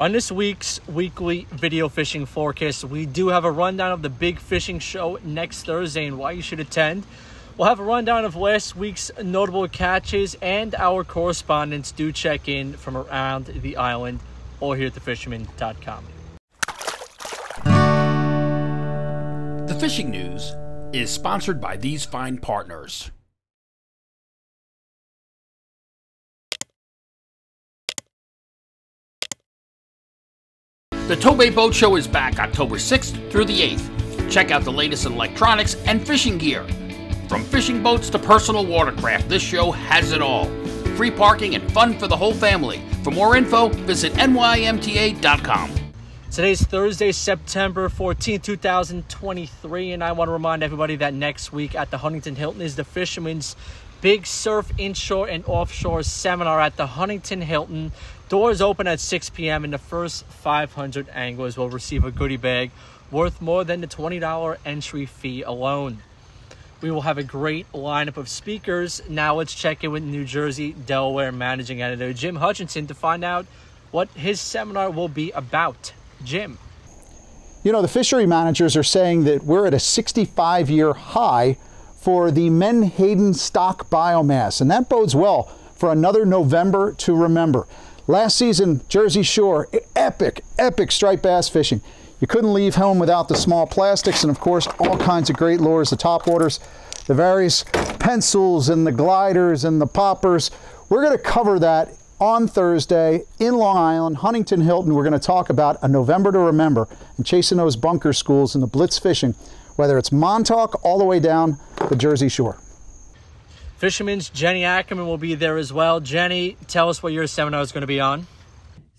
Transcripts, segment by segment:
On this week's weekly video fishing forecast, we do have a rundown of the big fishing show next Thursday and why you should attend. We'll have a rundown of last week's notable catches, and our correspondents do check in from around the island or here at thefisherman.com. The fishing news is sponsored by these fine partners. The Tobay Boat Show is back October 6th through the 8th. Check out the latest in electronics and fishing gear. From fishing boats to personal watercraft, this show has it all. Free parking and fun for the whole family. For more info, visit nymta.com. Today's Thursday, September 14, 2023, and I want to remind everybody that next week at the Huntington Hilton is the Fisherman's Big Surf Inshore and Offshore Seminar at the Huntington Hilton. Doors open at 6 p.m., and the first 500 anglers will receive a goodie bag worth more than the $20 entry fee alone. We will have a great lineup of speakers. Now let's check in with New Jersey Delaware Managing Editor Jim Hutchinson to find out what his seminar will be about. Jim. You know, the fishery managers are saying that we're at a 65 year high for the Menhaden stock biomass, and that bodes well for another November to remember. Last season, Jersey Shore, epic, epic striped bass fishing. You couldn't leave home without the small plastics and of course all kinds of great lures, the top waters, the various pencils and the gliders and the poppers. We're going to cover that on Thursday in Long Island, Huntington Hilton. We're going to talk about a November to remember and chasing those bunker schools and the blitz fishing, whether it's Montauk all the way down the Jersey Shore. Fisherman's Jenny Ackerman will be there as well. Jenny, tell us what your seminar is going to be on.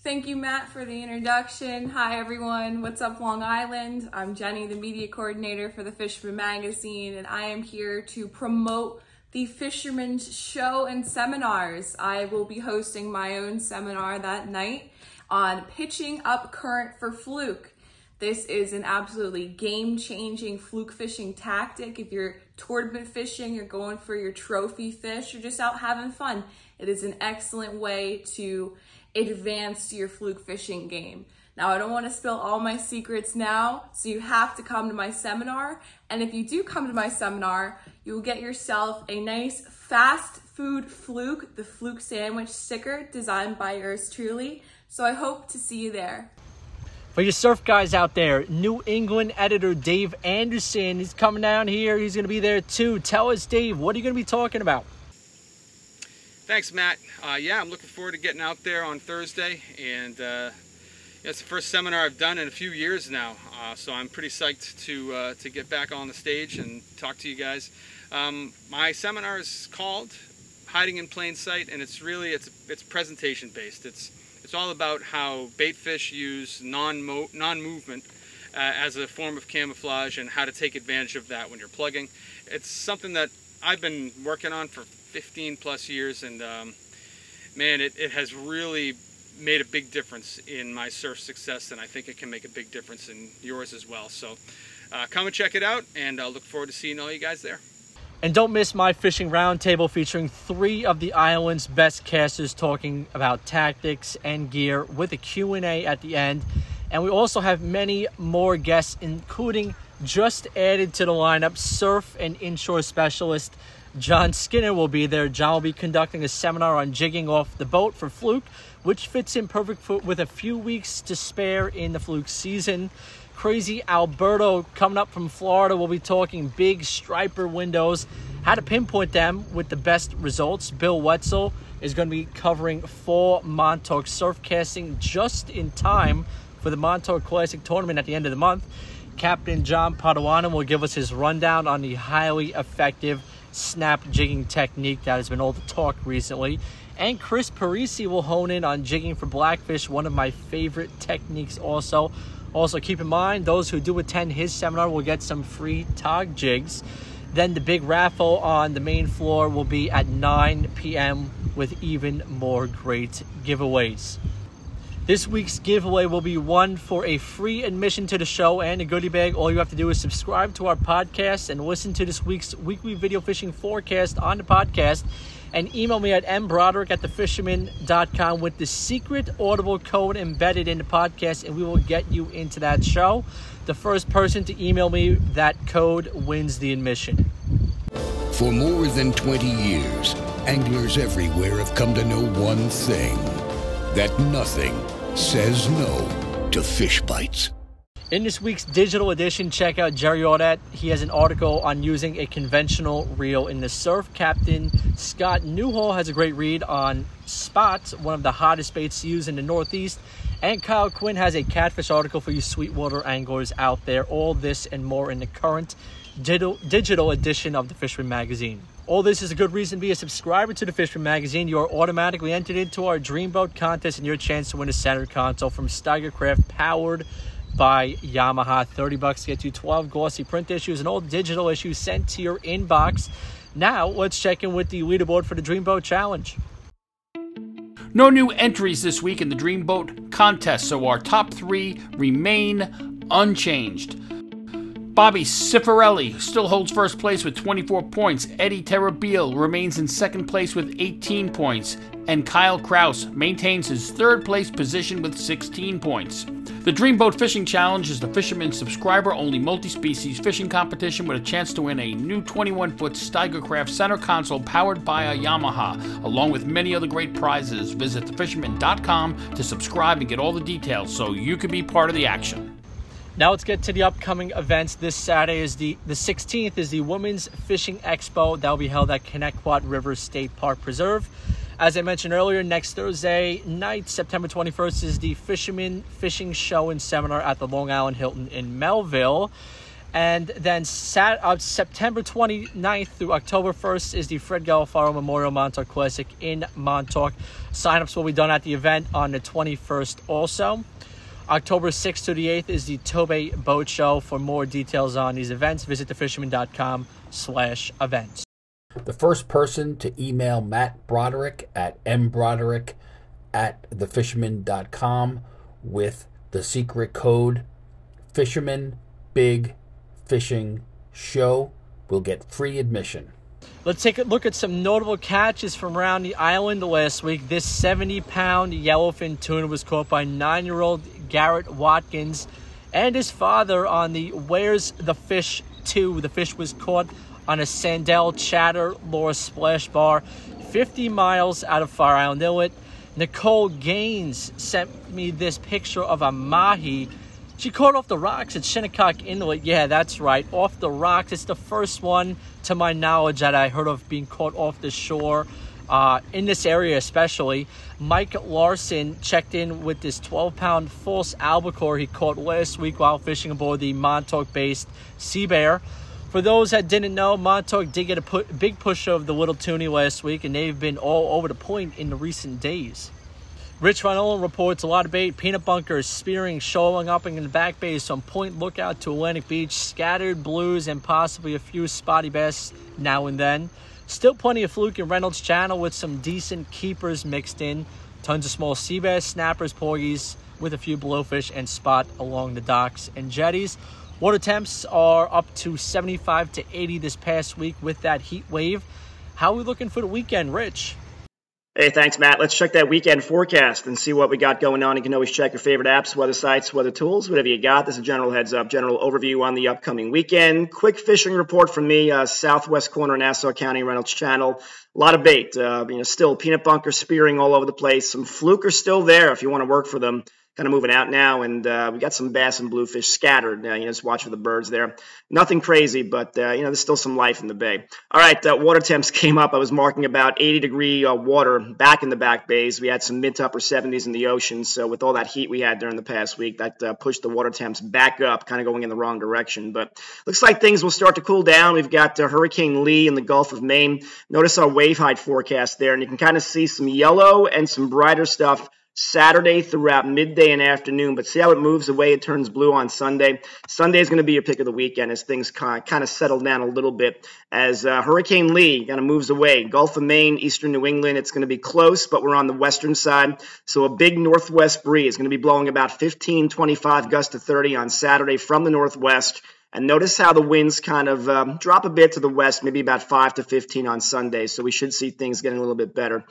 Thank you, Matt, for the introduction. Hi, everyone. What's up, Long Island? I'm Jenny, the media coordinator for the Fisherman Magazine, and I am here to promote the Fisherman's Show and seminars. I will be hosting my own seminar that night on pitching up current for fluke. This is an absolutely game changing fluke fishing tactic. If you're tournament fishing, you're going for your trophy fish, you're just out having fun. It is an excellent way to advance your fluke fishing game. Now, I don't want to spill all my secrets now, so you have to come to my seminar. And if you do come to my seminar, you will get yourself a nice fast food fluke, the fluke sandwich sticker designed by yours truly. So I hope to see you there. For your surf guys out there, New England editor Dave Anderson is coming down here. He's going to be there too. Tell us, Dave, what are you going to be talking about? Thanks, Matt. Uh, yeah, I'm looking forward to getting out there on Thursday, and uh, it's the first seminar I've done in a few years now, uh, so I'm pretty psyched to uh, to get back on the stage and talk to you guys. Um, my seminar is called "Hiding in Plain Sight," and it's really it's it's presentation based. It's it's all about how bait fish use non non movement uh, as a form of camouflage and how to take advantage of that when you're plugging. It's something that I've been working on for 15 plus years, and um, man, it, it has really made a big difference in my surf success, and I think it can make a big difference in yours as well. So uh, come and check it out, and I look forward to seeing all you guys there. And don't miss my fishing roundtable featuring three of the island's best casters talking about tactics and gear with a Q&A at the end. And we also have many more guests, including just added to the lineup surf and inshore specialist John Skinner will be there. John will be conducting a seminar on jigging off the boat for Fluke, which fits in perfect with a few weeks to spare in the Fluke season. Crazy Alberto coming up from Florida We'll be talking big striper windows, how to pinpoint them with the best results. Bill Wetzel is going to be covering full Montauk surf casting just in time for the Montauk Classic tournament at the end of the month. Captain John Padawana will give us his rundown on the highly effective snap jigging technique that has been all the talk recently. And Chris Parisi will hone in on jigging for blackfish, one of my favorite techniques also. Also, keep in mind, those who do attend his seminar will get some free tog jigs. Then the big raffle on the main floor will be at 9 p.m. with even more great giveaways. This week's giveaway will be one for a free admission to the show and a goodie bag. All you have to do is subscribe to our podcast and listen to this week's weekly video fishing forecast on the podcast. And email me at mbroderick at thefisherman.com with the secret audible code embedded in the podcast, and we will get you into that show. The first person to email me that code wins the admission. For more than 20 years, anglers everywhere have come to know one thing that nothing says no to fish bites. In this week's digital edition, check out Jerry Audette. He has an article on using a conventional reel in the surf. Captain Scott Newhall has a great read on spots, one of the hottest baits to use in the Northeast. And Kyle Quinn has a catfish article for you sweetwater anglers out there. All this and more in the current digital, digital edition of the Fisherman Magazine. All this is a good reason to be a subscriber to the Fisherman Magazine. You are automatically entered into our Dreamboat contest and your chance to win a center console from Steigercraft powered by Yamaha. 30 bucks gets you 12 glossy print issues and old digital issues sent to your inbox. Now, let's check in with the leaderboard for the Dreamboat Challenge. No new entries this week in the Dreamboat contest, so our top three remain unchanged. Bobby Cifarelli still holds first place with 24 points. Eddie Terrabil remains in second place with 18 points. And Kyle Kraus maintains his third place position with 16 points. The Dreamboat Fishing Challenge is the fisherman subscriber only multi species fishing competition with a chance to win a new 21 foot Steigercraft center console powered by a Yamaha, along with many other great prizes. Visit thefisherman.com to subscribe and get all the details so you can be part of the action. Now let's get to the upcoming events. This Saturday is the the 16th is the Women's Fishing Expo that will be held at Connecticut River State Park Preserve. As I mentioned earlier, next Thursday night, September 21st, is the Fisherman Fishing Show and Seminar at the Long Island Hilton in Melville. And then Sat- uh, September 29th through October 1st is the Fred Golofaro Memorial Montauk Classic in Montauk. Signups will be done at the event on the 21st also. October 6th to the 8th is the Tobay Boat Show. For more details on these events, visit thefisherman.com slash events. The first person to email Matt Broderick at mbroderick at thefisherman.com with the secret code Fisherman Big Fishing Show will get free admission. Let's take a look at some notable catches from around the island last week. This 70 pound yellowfin tuna was caught by nine year old Garrett Watkins and his father on the Where's the Fish 2. The fish was caught on a Sandell Chatter Lure Splash Bar 50 miles out of Fire Island Inlet. Nicole Gaines sent me this picture of a mahi. She caught off the rocks at Shinnecock Inlet. Yeah, that's right, off the rocks. It's the first one, to my knowledge, that I heard of being caught off the shore. Uh, in this area, especially, Mike Larson checked in with this 12 pound false albacore he caught last week while fishing aboard the Montauk based Sea Bear. For those that didn't know, Montauk did get a pu- big push of the Little Tunny last week, and they've been all over the point in the recent days. Rich Van Olin reports a lot of bait, peanut bunkers, spearing, shoaling up in the back bays from Point Lookout to Atlantic Beach, scattered blues, and possibly a few spotty bass now and then. Still plenty of fluke in Reynolds Channel with some decent keepers mixed in. Tons of small sea bass, snappers, porgies, with a few blowfish and spot along the docks and jetties. Water temps are up to 75 to 80 this past week with that heat wave. How are we looking for the weekend, Rich? Hey, thanks, Matt. Let's check that weekend forecast and see what we got going on. You can always check your favorite apps, weather sites, weather tools, whatever you got. This is a general heads up, general overview on the upcoming weekend. Quick fishing report from me, uh, southwest corner, Nassau County, Reynolds Channel. A lot of bait. Uh, you know, still peanut bunker spearing all over the place. Some fluke are still there if you want to work for them kind of moving out now, and uh, we got some bass and bluefish scattered. Uh, you know, just watch for the birds there. Nothing crazy, but uh, you know, there's still some life in the bay. All right, uh, water temps came up. I was marking about 80 degree uh, water back in the back bays. We had some mid to upper 70s in the ocean, so with all that heat we had during the past week, that uh, pushed the water temps back up, kind of going in the wrong direction. But looks like things will start to cool down. We've got Hurricane Lee in the Gulf of Maine. Notice our wave height forecast there, and you can kind of see some yellow and some brighter stuff Saturday throughout midday and afternoon, but see how it moves away. It turns blue on Sunday. Sunday is going to be your pick of the weekend as things kind of settle down a little bit. As uh, Hurricane Lee kind of moves away, Gulf of Maine, eastern New England, it's going to be close, but we're on the western side. So a big northwest breeze is going to be blowing about 15, 25 gusts to 30 on Saturday from the northwest And notice how the winds kind of um, drop a bit to the west, maybe about 5 to 15 on Sunday. So we should see things getting a little bit better.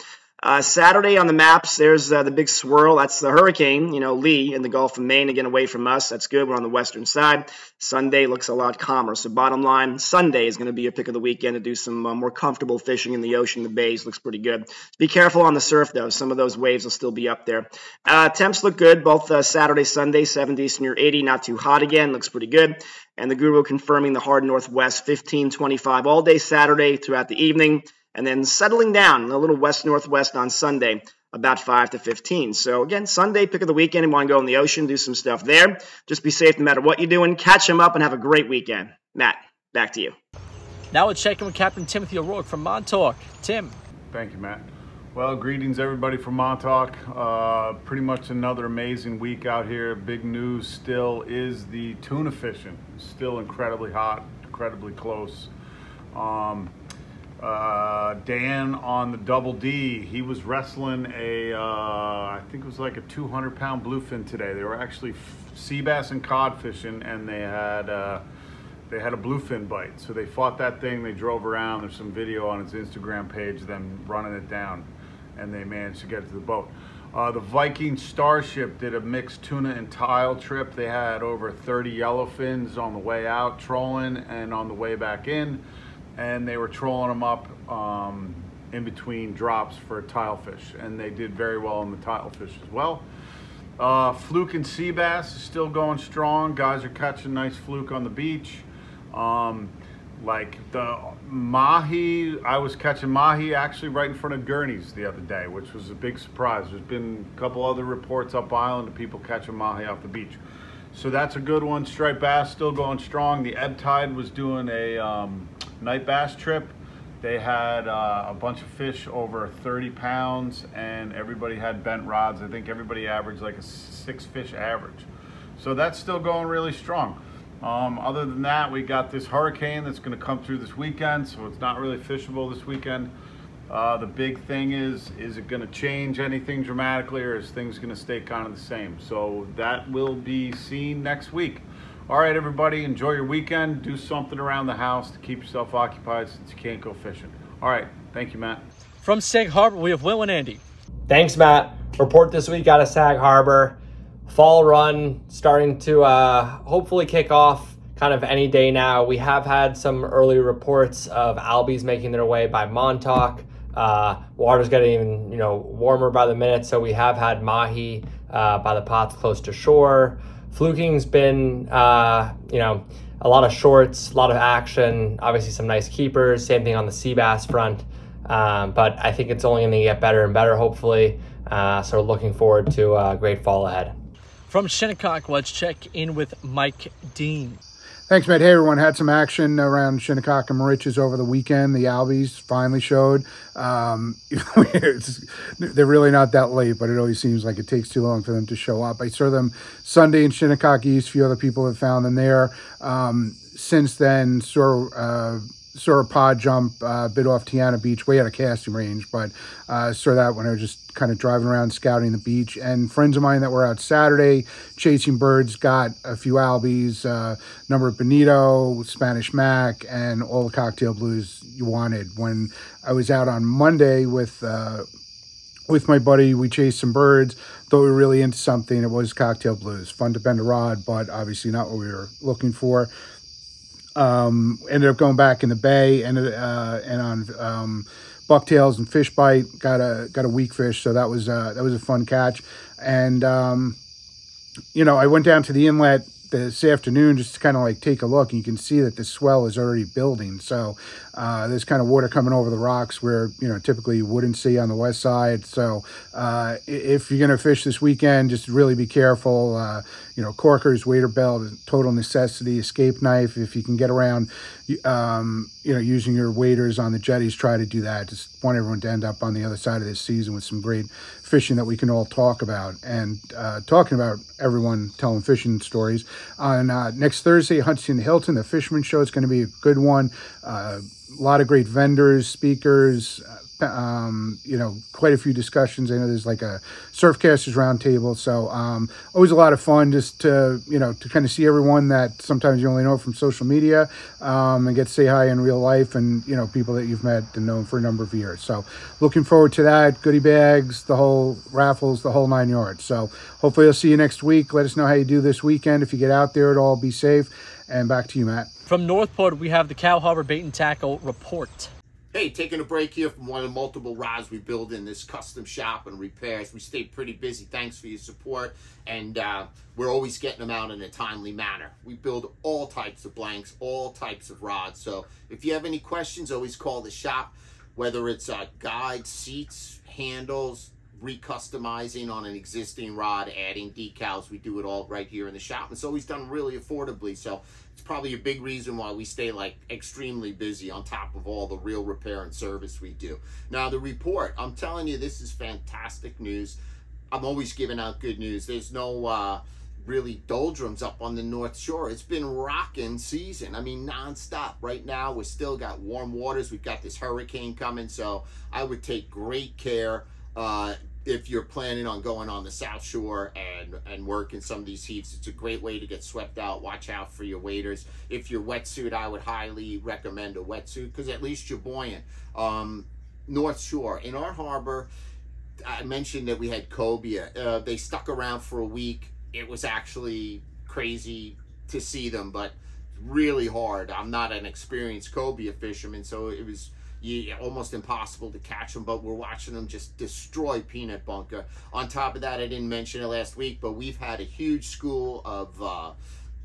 Uh, Saturday on the maps, there's uh, the big swirl. That's the hurricane, you know, Lee in the Gulf of Maine, again away from us. That's good. We're on the western side. Sunday looks a lot calmer. So, bottom line, Sunday is going to be your pick of the weekend to do some uh, more comfortable fishing in the ocean. The bays looks pretty good. Be careful on the surf, though. Some of those waves will still be up there. Uh, temps look good, both uh, Saturday, Sunday, 70s near 80, not too hot again. Looks pretty good. And the Guru confirming the hard northwest, 15, 25 all day Saturday throughout the evening and then settling down a little west northwest on Sunday, about 5 to 15. So again, Sunday, pick of the weekend. You want to go in the ocean, do some stuff there. Just be safe no matter what you're doing. Catch them up and have a great weekend. Matt, back to you. Now we're checking with Captain Timothy O'Rourke from Montauk. Tim. Thank you, Matt. Well, greetings everybody from Montauk. Uh, pretty much another amazing week out here. Big news still is the tuna fishing. Still incredibly hot, incredibly close. Um, uh, Dan on the double D, he was wrestling a, uh, I think it was like a 200 pound bluefin today. They were actually sea bass and cod fishing, and they had uh, they had a bluefin bite. So they fought that thing. They drove around. There's some video on his Instagram page them running it down, and they managed to get it to the boat. Uh, the Viking Starship did a mixed tuna and tile trip. They had over 30 yellowfins on the way out trolling and on the way back in and they were trolling them up um, in between drops for tilefish, and they did very well in the tilefish as well. Uh, fluke and sea bass is still going strong. Guys are catching nice fluke on the beach. Um, like the mahi, I was catching mahi actually right in front of Gurney's the other day, which was a big surprise. There's been a couple other reports up island of people catching mahi off the beach. So that's a good one. Striped bass still going strong. The ebb tide was doing a um, night bass trip. They had uh, a bunch of fish over 30 pounds and everybody had bent rods. I think everybody averaged like a six fish average. So that's still going really strong. Um, other than that, we got this hurricane that's going to come through this weekend, so it's not really fishable this weekend. Uh, the big thing is, is it going to change anything dramatically or is things going to stay kind of the same? So that will be seen next week. All right, everybody, enjoy your weekend. Do something around the house to keep yourself occupied since you can't go fishing. All right, thank you, Matt. From Sag Harbor, we have Will and Andy. Thanks, Matt. Report this week out of Sag Harbor. Fall run starting to uh, hopefully kick off kind of any day now. We have had some early reports of albies making their way by Montauk. Uh, water's getting even you know warmer by the minute, so we have had mahi uh, by the pots close to shore. Fluking's been, uh, you know, a lot of shorts, a lot of action, obviously some nice keepers. Same thing on the sea bass front. Um, but I think it's only going to get better and better, hopefully. Uh, so looking forward to a great fall ahead. From Shinnecock, let's check in with Mike Dean. Thanks, Matt. Hey, everyone. Had some action around Shinnecock and Moriches over the weekend. The Albies finally showed. Um, they're really not that late, but it always seems like it takes too long for them to show up. I saw them Sunday in Shinnecock East. A few other people have found them there. Um, since then, saw. Uh, a pod jump uh, a bit off Tiana Beach, way out of casting range, but uh, saw that when I was just kind of driving around scouting the beach. And friends of mine that were out Saturday chasing birds got a few albies, uh, number of bonito, Spanish mac, and all the cocktail blues you wanted. When I was out on Monday with uh, with my buddy, we chased some birds. Thought we were really into something. It was cocktail blues. Fun to bend a rod, but obviously not what we were looking for um, ended up going back in the bay and uh, and on um, bucktails and fish bite got a got a weak fish. So that was uh, that was a fun catch. And um, you know I went down to the inlet this afternoon just to kind of like take a look and you can see that the swell is already building. So uh, there's kind of water coming over the rocks where you know typically you wouldn't see on the west side. So uh, if you're to fish this weekend just really be careful. Uh, you know Korkers wader belt total necessity escape knife if you can get around um, you know using your waders on the jetties try to do that. Just want everyone to end up on the other side of this season with some great fishing that we can all talk about. And uh, talking about everyone telling fishing stories on uh, next thursday huntington hilton the fisherman show is going to be a good one. Uh, a lot of great vendors speakers um, you know, quite a few discussions. I know there's like a surfcasters roundtable, so um, always a lot of fun just to you know to kind of see everyone that sometimes you only know from social media um, and get to say hi in real life, and you know people that you've met and known for a number of years. So looking forward to that. Goodie bags, the whole raffles, the whole nine yards. So hopefully I'll see you next week. Let us know how you do this weekend. If you get out there at all, be safe. And back to you, Matt. From Northport, we have the Cow Harbor Bait and Tackle report. Hey, taking a break here from one of the multiple rods we build in this custom shop and repairs. We stay pretty busy. Thanks for your support, and uh, we're always getting them out in a timely manner. We build all types of blanks, all types of rods. So if you have any questions, always call the shop, whether it's uh, guides, seats, handles, recustomizing on an existing rod, adding decals. We do it all right here in the shop. It's always done really affordably. So it's probably a big reason why we stay like extremely busy on top of all the real repair and service we do. Now the report, I'm telling you, this is fantastic news. I'm always giving out good news. There's no uh, really doldrums up on the North Shore. It's been rocking season. I mean, nonstop. Right now, we still got warm waters. We've got this hurricane coming, so I would take great care. Uh, if you're planning on going on the South Shore and and working some of these heaps, it's a great way to get swept out. Watch out for your waders. If you're wetsuit, I would highly recommend a wetsuit because at least you're buoyant. Um, North Shore in our harbor, I mentioned that we had cobia. Uh, they stuck around for a week. It was actually crazy to see them, but really hard. I'm not an experienced cobia fisherman, so it was you, almost impossible to catch them, but we're watching them just destroy Peanut Bunker. On top of that, I didn't mention it last week, but we've had a huge school of, uh,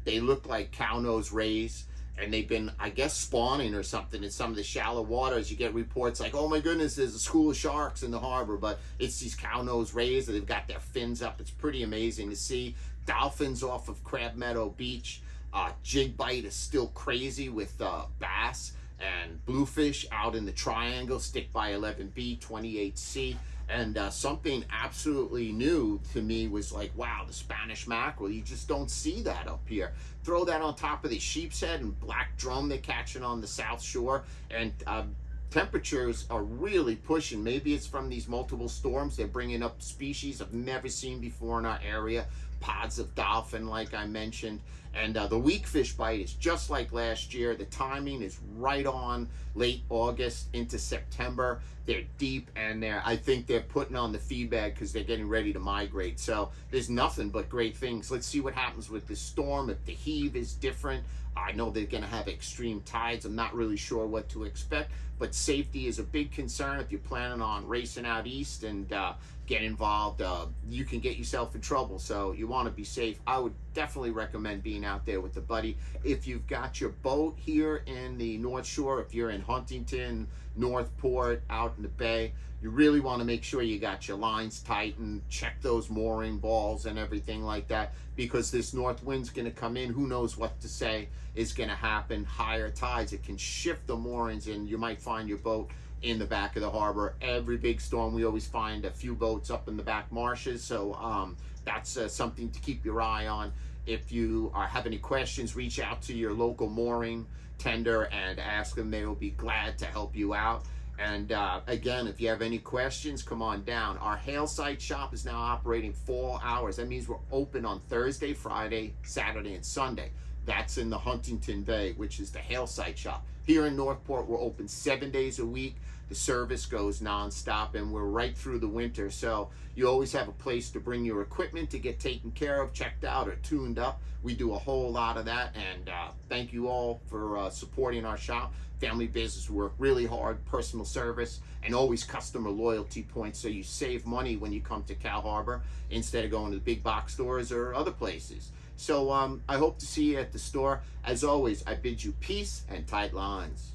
they look like cow nose rays, and they've been, I guess, spawning or something in some of the shallow waters. You get reports like, oh my goodness, there's a school of sharks in the harbor, but it's these cow nose rays that they've got their fins up. It's pretty amazing to see. Dolphins off of Crab Meadow Beach. Uh, jig bite is still crazy with uh, bass and bluefish out in the triangle, stick by 11B, 28C. And uh, something absolutely new to me was like, wow, the Spanish mackerel, you just don't see that up here. Throw that on top of the sheep's head and black drum they're catching on the South Shore. And uh, temperatures are really pushing. Maybe it's from these multiple storms. They're bringing up species I've never seen before in our area. Pods of dolphin, like I mentioned. And uh, the weak fish bite is just like last year. The timing is right on late August into September. They're deep and they're, I think they're putting on the feedback because they're getting ready to migrate. So there's nothing but great things. Let's see what happens with the storm. If the heave is different, I know they're going to have extreme tides. I'm not really sure what to expect, but safety is a big concern if you're planning on racing out east and uh, get involved. Uh, you can get yourself in trouble, so you want to be safe. I would definitely recommend being out there with the buddy. If you've got your boat here in the North Shore, if you're in Huntington, Northport, out in the bay, you really want to make sure you got your lines tight and check those mooring balls and everything like that because this north wind's going to come in. Who knows what to say is going to happen. Higher tides, it can shift the moorings and you might find your boat in the back of the harbor. Every big storm, we always find a few boats up in the back marshes. So um, that's uh, something to keep your eye on. If you are, have any questions, reach out to your local mooring tender and ask them. They will be glad to help you out. And uh, again, if you have any questions, come on down. Our Halesite shop is now operating four hours. That means we're open on Thursday, Friday, Saturday, and Sunday. That's in the Huntington Bay, which is the Halesite shop. Here in Northport, we're open seven days a week. The service goes nonstop, and we're right through the winter. So you always have a place to bring your equipment to get taken care of, checked out, or tuned up. We do a whole lot of that, and uh, thank you all for uh, supporting our shop. Family business work really hard, personal service, and always customer loyalty points. So you save money when you come to Cow Harbor instead of going to the big box stores or other places. So um, I hope to see you at the store. As always, I bid you peace and tight lines.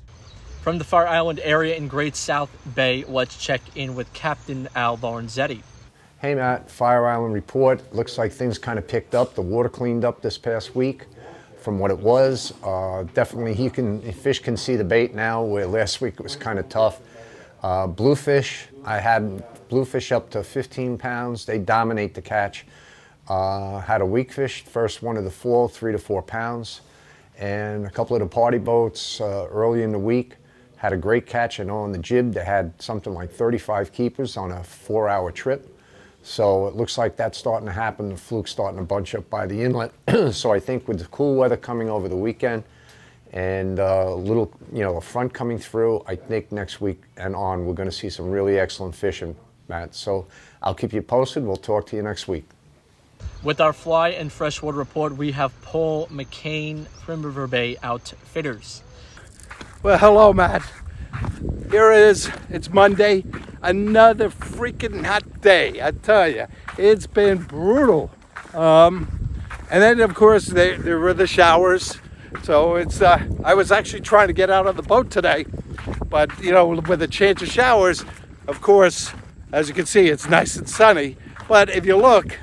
From the Fire Island area in Great South Bay, let's check in with Captain Al Barnzetti. Hey Matt, Fire Island report. Looks like things kind of picked up. The water cleaned up this past week from what it was. Uh, definitely, he can fish can see the bait now. Where last week it was kind of tough. Uh, bluefish, I had bluefish up to 15 pounds. They dominate the catch. Uh, had a weak fish, first one of the fall, three to four pounds, and a couple of the party boats uh, early in the week had a great catch. and on the jib they had something like 35 keepers on a four-hour trip. So it looks like that's starting to happen. The fluke's starting to bunch up by the inlet. so I think with the cool weather coming over the weekend and uh, a little, you know, a front coming through, I think next week and on we're going to see some really excellent fishing, Matt. So I'll keep you posted. We'll talk to you next week. With our fly and freshwater report, we have Paul McCain from River Bay Outfitters. Well, hello, Matt. Here it is. It's Monday. Another freaking hot day. I tell you, it's been brutal. Um, and then, of course, there, there were the showers. So it's. Uh, I was actually trying to get out of the boat today, but you know, with a chance of showers, of course, as you can see, it's nice and sunny. But if you look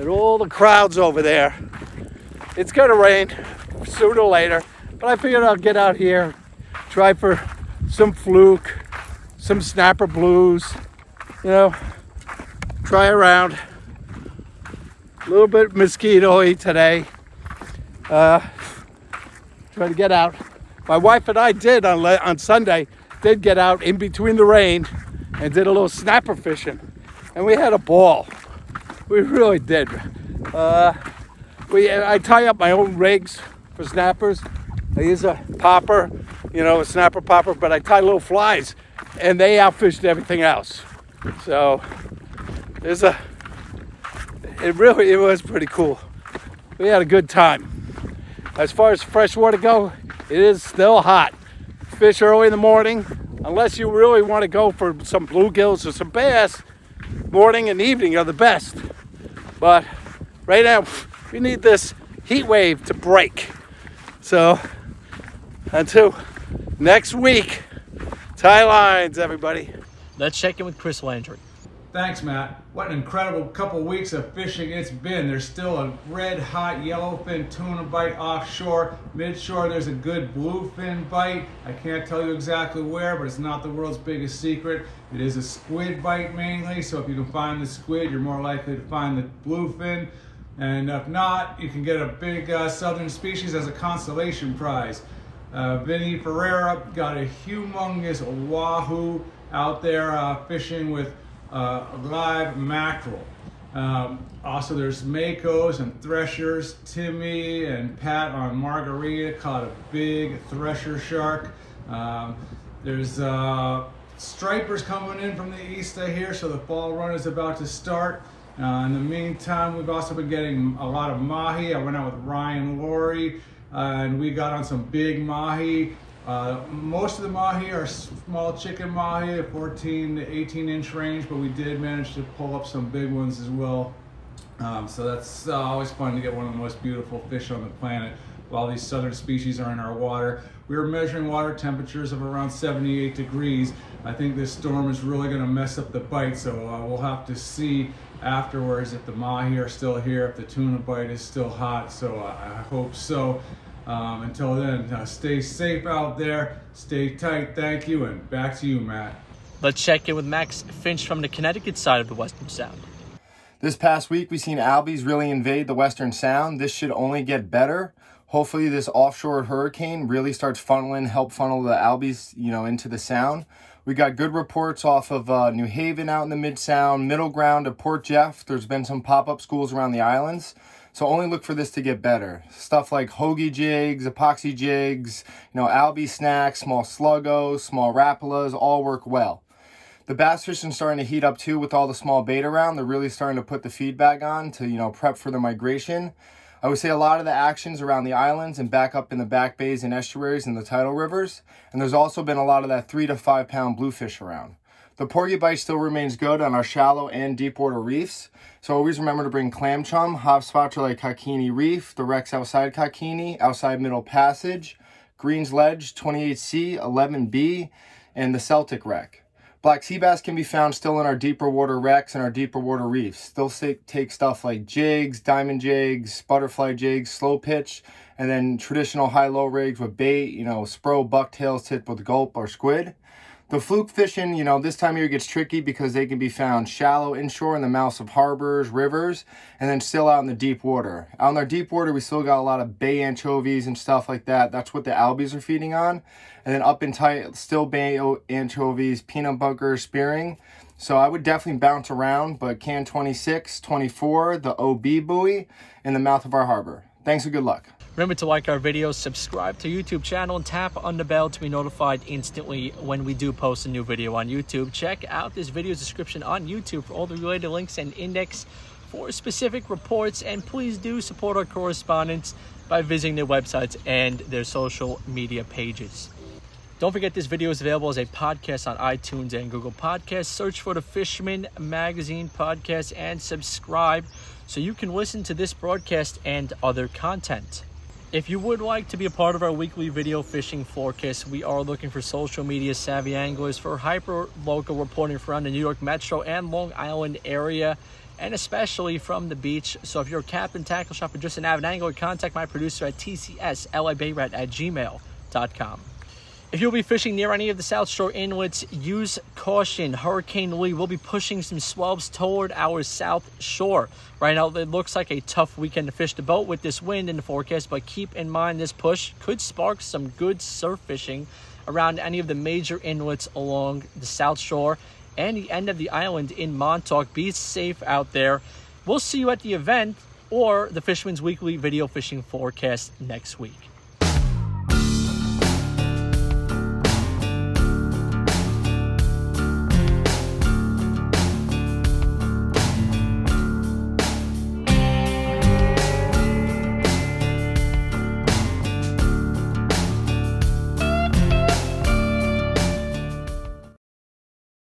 at all the crowds over there, it's to rain sooner or later. But I figured I'll get out here, try for some fluke, some snapper blues, you know, try around. A little bit mosquito today. Uh, try to get out. My wife and I did on, on Sunday, did get out in between the rain and did a little snapper fishing. And we had a ball. We really did. Uh, we, I tie up my own rigs for snappers. I use a popper, you know, a snapper popper, but I tie little flies and they outfished everything else. So there's a, it really, it was pretty cool. We had a good time. As far as freshwater go, it is still hot. Fish early in the morning, unless you really want to go for some bluegills or some bass, morning and evening are the best. But right now, we need this heat wave to break. So until next week, tie lines, everybody. Let's check in with Chris Landry. Thanks, Matt. What an incredible couple weeks of fishing it's been. There's still a red hot yellowfin tuna bite offshore. Midshore, there's a good bluefin bite. I can't tell you exactly where, but it's not the world's biggest secret. It is a squid bite mainly, so if you can find the squid, you're more likely to find the bluefin. And if not, you can get a big uh, southern species as a consolation prize. Uh, Vinny Ferreira got a humongous wahoo out there uh, fishing with uh, live mackerel. Um, also, there's makos and threshers. Timmy and Pat on Margarita caught a big thresher shark. Um, there's uh, stripers coming in from the east, I hear, so the fall run is about to start. Uh, in the meantime, we've also been getting a lot of mahi. I went out with Ryan Laurie and we got on some big mahi. Uh, most of the mahi are small chicken mahi, 14 to 18 inch range, but we did manage to pull up some big ones as well. Um, so that's uh, always fun to get one of the most beautiful fish on the planet while these southern species are in our water. We were measuring water temperatures of around 78 degrees. I think this storm is really going to mess up the bite, so uh, we'll have to see afterwards if the mahi are still here, if the tuna bite is still hot, so uh, I hope so. Um, until then, uh, stay safe out there, stay tight, thank you, and back to you, Matt. Let's check in with Max Finch from the Connecticut side of the Western Sound. This past week, we've seen albies really invade the Western Sound. This should only get better. Hopefully, this offshore hurricane really starts funneling, help funnel the albies, you know, into the Sound. We got good reports off of uh, New Haven out in the Mid Sound, Middle Ground of Port Jeff. There's been some pop up schools around the islands. So only look for this to get better. Stuff like Hogy jigs, epoxy jigs, you know, albie snacks, small sluggos, small rapalas, all work well. The bass fishing starting to heat up too with all the small bait around. They're really starting to put the feedback on to, you know, prep for the migration. I would say a lot of the actions around the islands and back up in the back bays and estuaries and the tidal rivers. And there's also been a lot of that three to five pound bluefish around. The porgy bite still remains good on our shallow and deep water reefs. So always remember to bring clam chum, hotspots like Cockenoe Reef, the wrecks outside Cockenoe, outside Middle Passage, Green's Ledge, 28C, 11B, and the Celtic wreck. Black sea bass can be found still in our deeper water wrecks and our deeper water reefs. Still take stuff like jigs, diamond jigs, butterfly jigs, slow pitch, and then traditional high-low rigs with bait, you know, spro, bucktails tipped with gulp or squid. The fluke fishing, you know, this time of year gets tricky because they can be found shallow inshore in the mouths of harbors, rivers, and then still out in the deep water. Out in our deep water, we still got a lot of bay anchovies and stuff like that. That's what the albies are feeding on. And then up in tight, still bay anchovies, peanut bunker, spearing. So I would definitely bounce around, but can 26, 24, the OB buoy in the mouth of our harbor. Thanks and good luck. Remember to like our videos, subscribe to YouTube channel, and tap on the bell to be notified instantly when we do post a new video on YouTube. Check out this video's description on YouTube for all the related links and index for specific reports. And please do support our correspondents by visiting their websites and their social media pages. Don't forget this video is available as a podcast on iTunes and Google Podcasts. Search for the Fisherman Magazine podcast and subscribe so you can listen to this broadcast and other content. If you would like to be a part of our weekly video fishing forecast, we are looking for social media savvy anglers for hyper local reporting from the New York Metro and Long Island area, and especially from the beach. So if you're a captain, tackle shop, or just an avid angler, contact my producer at tcslibayrat at gmail.com. If you'll be fishing near any of the South Shore inlets, use caution. Hurricane Lee will be pushing some swells toward our South Shore. Right now, it looks like a tough weekend to fish the boat with this wind in the forecast, but keep in mind this push could spark some good surf fishing around any of the major inlets along the South Shore and the end of the island in Montauk. Be safe out there. We'll see you at the event or the Fisherman's Weekly video fishing forecast next week.